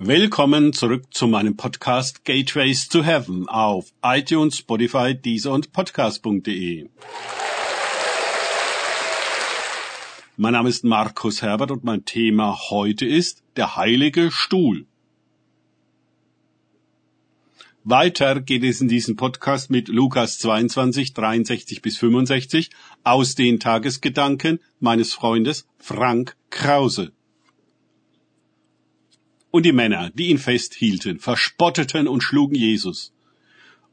Willkommen zurück zu meinem Podcast Gateways to Heaven auf iTunes, Spotify, Deezer und Podcast.de. Mein Name ist Markus Herbert und mein Thema heute ist der heilige Stuhl. Weiter geht es in diesem Podcast mit Lukas 22, 63 bis 65 aus den Tagesgedanken meines Freundes Frank Krause. Und die Männer, die ihn festhielten, verspotteten und schlugen Jesus.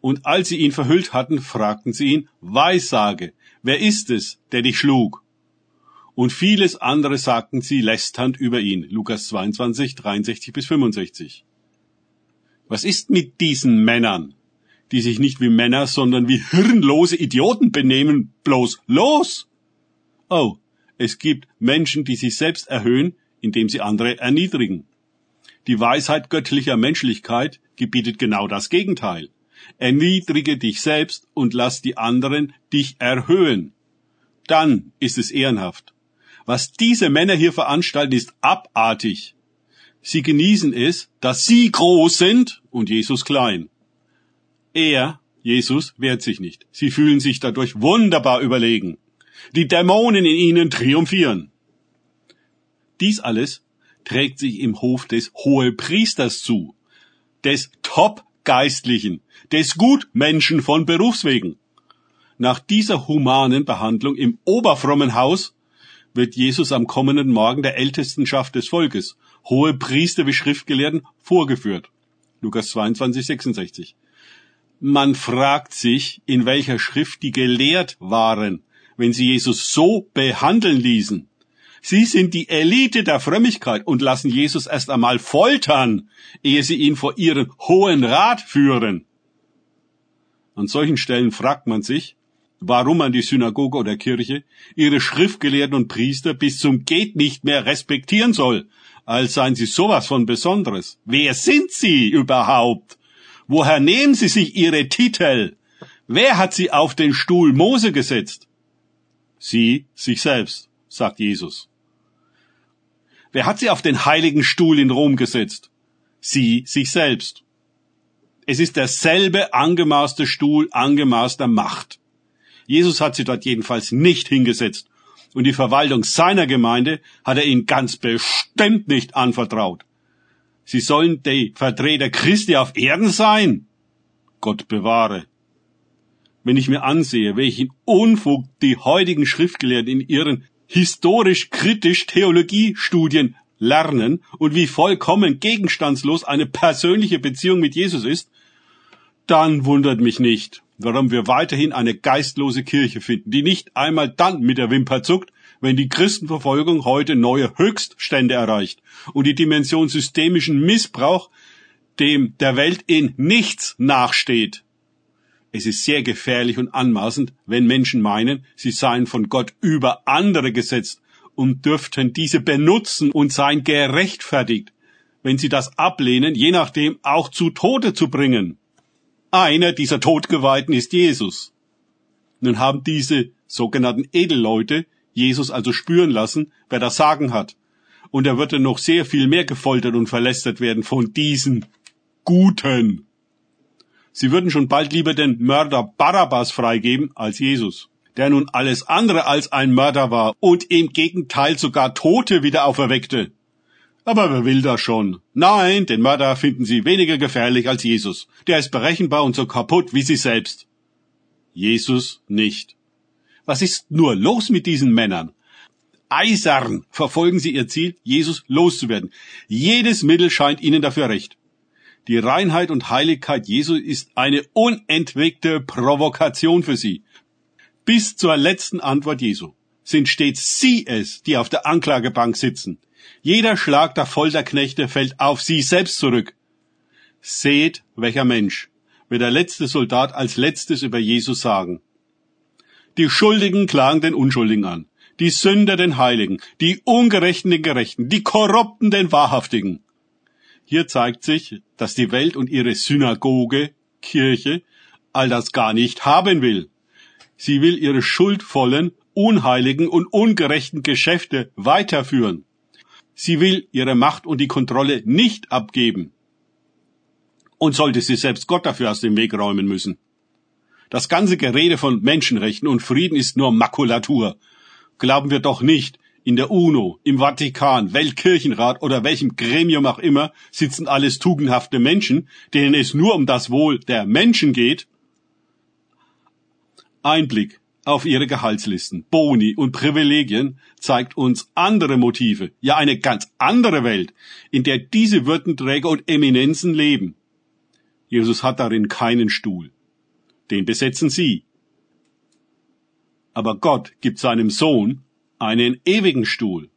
Und als sie ihn verhüllt hatten, fragten sie ihn, Weissage, wer ist es, der dich schlug? Und vieles andere sagten sie lästernd über ihn. Lukas 22, 63 bis 65. Was ist mit diesen Männern, die sich nicht wie Männer, sondern wie hirnlose Idioten benehmen, bloß los? Oh, es gibt Menschen, die sich selbst erhöhen, indem sie andere erniedrigen. Die Weisheit göttlicher Menschlichkeit gebietet genau das Gegenteil. Erniedrige dich selbst und lass die anderen dich erhöhen. Dann ist es ehrenhaft. Was diese Männer hier veranstalten, ist abartig. Sie genießen es, dass sie groß sind und Jesus klein. Er, Jesus, wehrt sich nicht. Sie fühlen sich dadurch wunderbar überlegen. Die Dämonen in ihnen triumphieren. Dies alles trägt sich im Hof des Hohepriesters zu, des Top-Geistlichen, des Gutmenschen von Berufswegen. Nach dieser humanen Behandlung im oberfrommen Haus wird Jesus am kommenden Morgen der Ältestenschaft des Volkes, hohe Priester wie Schriftgelehrten, vorgeführt. Lukas 22, 66. Man fragt sich, in welcher Schrift die gelehrt waren, wenn sie Jesus so behandeln ließen. Sie sind die Elite der Frömmigkeit und lassen Jesus erst einmal foltern, ehe sie ihn vor ihren hohen Rat führen. An solchen Stellen fragt man sich, warum man die Synagoge oder Kirche, ihre Schriftgelehrten und Priester bis zum geht nicht mehr respektieren soll, als seien sie sowas von Besonderes. Wer sind sie überhaupt? Woher nehmen sie sich ihre Titel? Wer hat sie auf den Stuhl Mose gesetzt? Sie sich selbst, sagt Jesus. Wer hat sie auf den heiligen Stuhl in Rom gesetzt? Sie sich selbst. Es ist derselbe angemaßte Stuhl angemaßter Macht. Jesus hat sie dort jedenfalls nicht hingesetzt. Und die Verwaltung seiner Gemeinde hat er ihnen ganz bestimmt nicht anvertraut. Sie sollen die Vertreter Christi auf Erden sein? Gott bewahre. Wenn ich mir ansehe, welchen Unfug die heutigen Schriftgelehrten in ihren historisch kritisch Theologiestudien lernen und wie vollkommen gegenstandslos eine persönliche Beziehung mit Jesus ist, dann wundert mich nicht, warum wir weiterhin eine geistlose Kirche finden, die nicht einmal dann mit der Wimper zuckt, wenn die Christenverfolgung heute neue Höchststände erreicht und die Dimension systemischen Missbrauch dem der Welt in nichts nachsteht. Es ist sehr gefährlich und anmaßend, wenn Menschen meinen, sie seien von Gott über andere gesetzt und dürften diese benutzen und seien gerechtfertigt, wenn sie das ablehnen, je nachdem auch zu Tode zu bringen. Einer dieser Todgeweihten ist Jesus. Nun haben diese sogenannten Edelleute Jesus also spüren lassen, wer das Sagen hat. Und er würde noch sehr viel mehr gefoltert und verlästert werden von diesen Guten. Sie würden schon bald lieber den Mörder Barabbas freigeben als Jesus, der nun alles andere als ein Mörder war und im Gegenteil sogar Tote wieder auferweckte. Aber wer will das schon? Nein, den Mörder finden sie weniger gefährlich als Jesus. Der ist berechenbar und so kaputt wie sie selbst. Jesus nicht. Was ist nur los mit diesen Männern? Eisern verfolgen sie ihr Ziel, Jesus loszuwerden. Jedes Mittel scheint ihnen dafür recht. Die Reinheit und Heiligkeit Jesu ist eine unentwegte Provokation für sie. Bis zur letzten Antwort Jesu sind stets sie es, die auf der Anklagebank sitzen. Jeder Schlag der Folterknechte fällt auf sie selbst zurück. Seht, welcher Mensch, wird der letzte Soldat als letztes über Jesus sagen. Die Schuldigen klagen den Unschuldigen an, die Sünder den Heiligen, die Ungerechten den Gerechten, die Korrupten den Wahrhaftigen. Hier zeigt sich, dass die Welt und ihre Synagoge, Kirche, all das gar nicht haben will. Sie will ihre schuldvollen, unheiligen und ungerechten Geschäfte weiterführen. Sie will ihre Macht und die Kontrolle nicht abgeben. Und sollte sie selbst Gott dafür aus dem Weg räumen müssen. Das ganze Gerede von Menschenrechten und Frieden ist nur Makulatur. Glauben wir doch nicht, in der UNO, im Vatikan, Weltkirchenrat oder welchem Gremium auch immer sitzen alles tugendhafte Menschen, denen es nur um das Wohl der Menschen geht. Einblick auf ihre Gehaltslisten, Boni und Privilegien zeigt uns andere Motive, ja eine ganz andere Welt, in der diese Würdenträger und Eminenzen leben. Jesus hat darin keinen Stuhl. Den besetzen sie. Aber Gott gibt seinem Sohn einen ewigen Stuhl.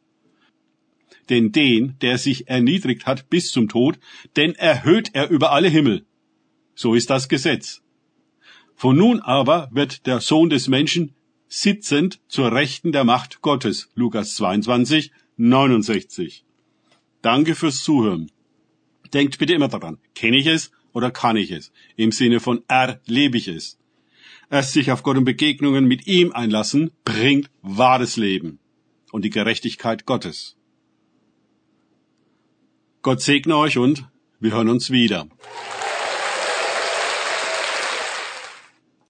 Denn den, der sich erniedrigt hat bis zum Tod, den erhöht er über alle Himmel. So ist das Gesetz. Von nun aber wird der Sohn des Menschen sitzend zur Rechten der Macht Gottes. Lukas 22, 69. Danke fürs Zuhören. Denkt bitte immer daran, kenne ich es oder kann ich es? Im Sinne von erlebe ich es. Erst sich auf Gott und Begegnungen mit ihm einlassen, bringt wahres Leben und die Gerechtigkeit Gottes. Gott segne euch und wir hören uns wieder.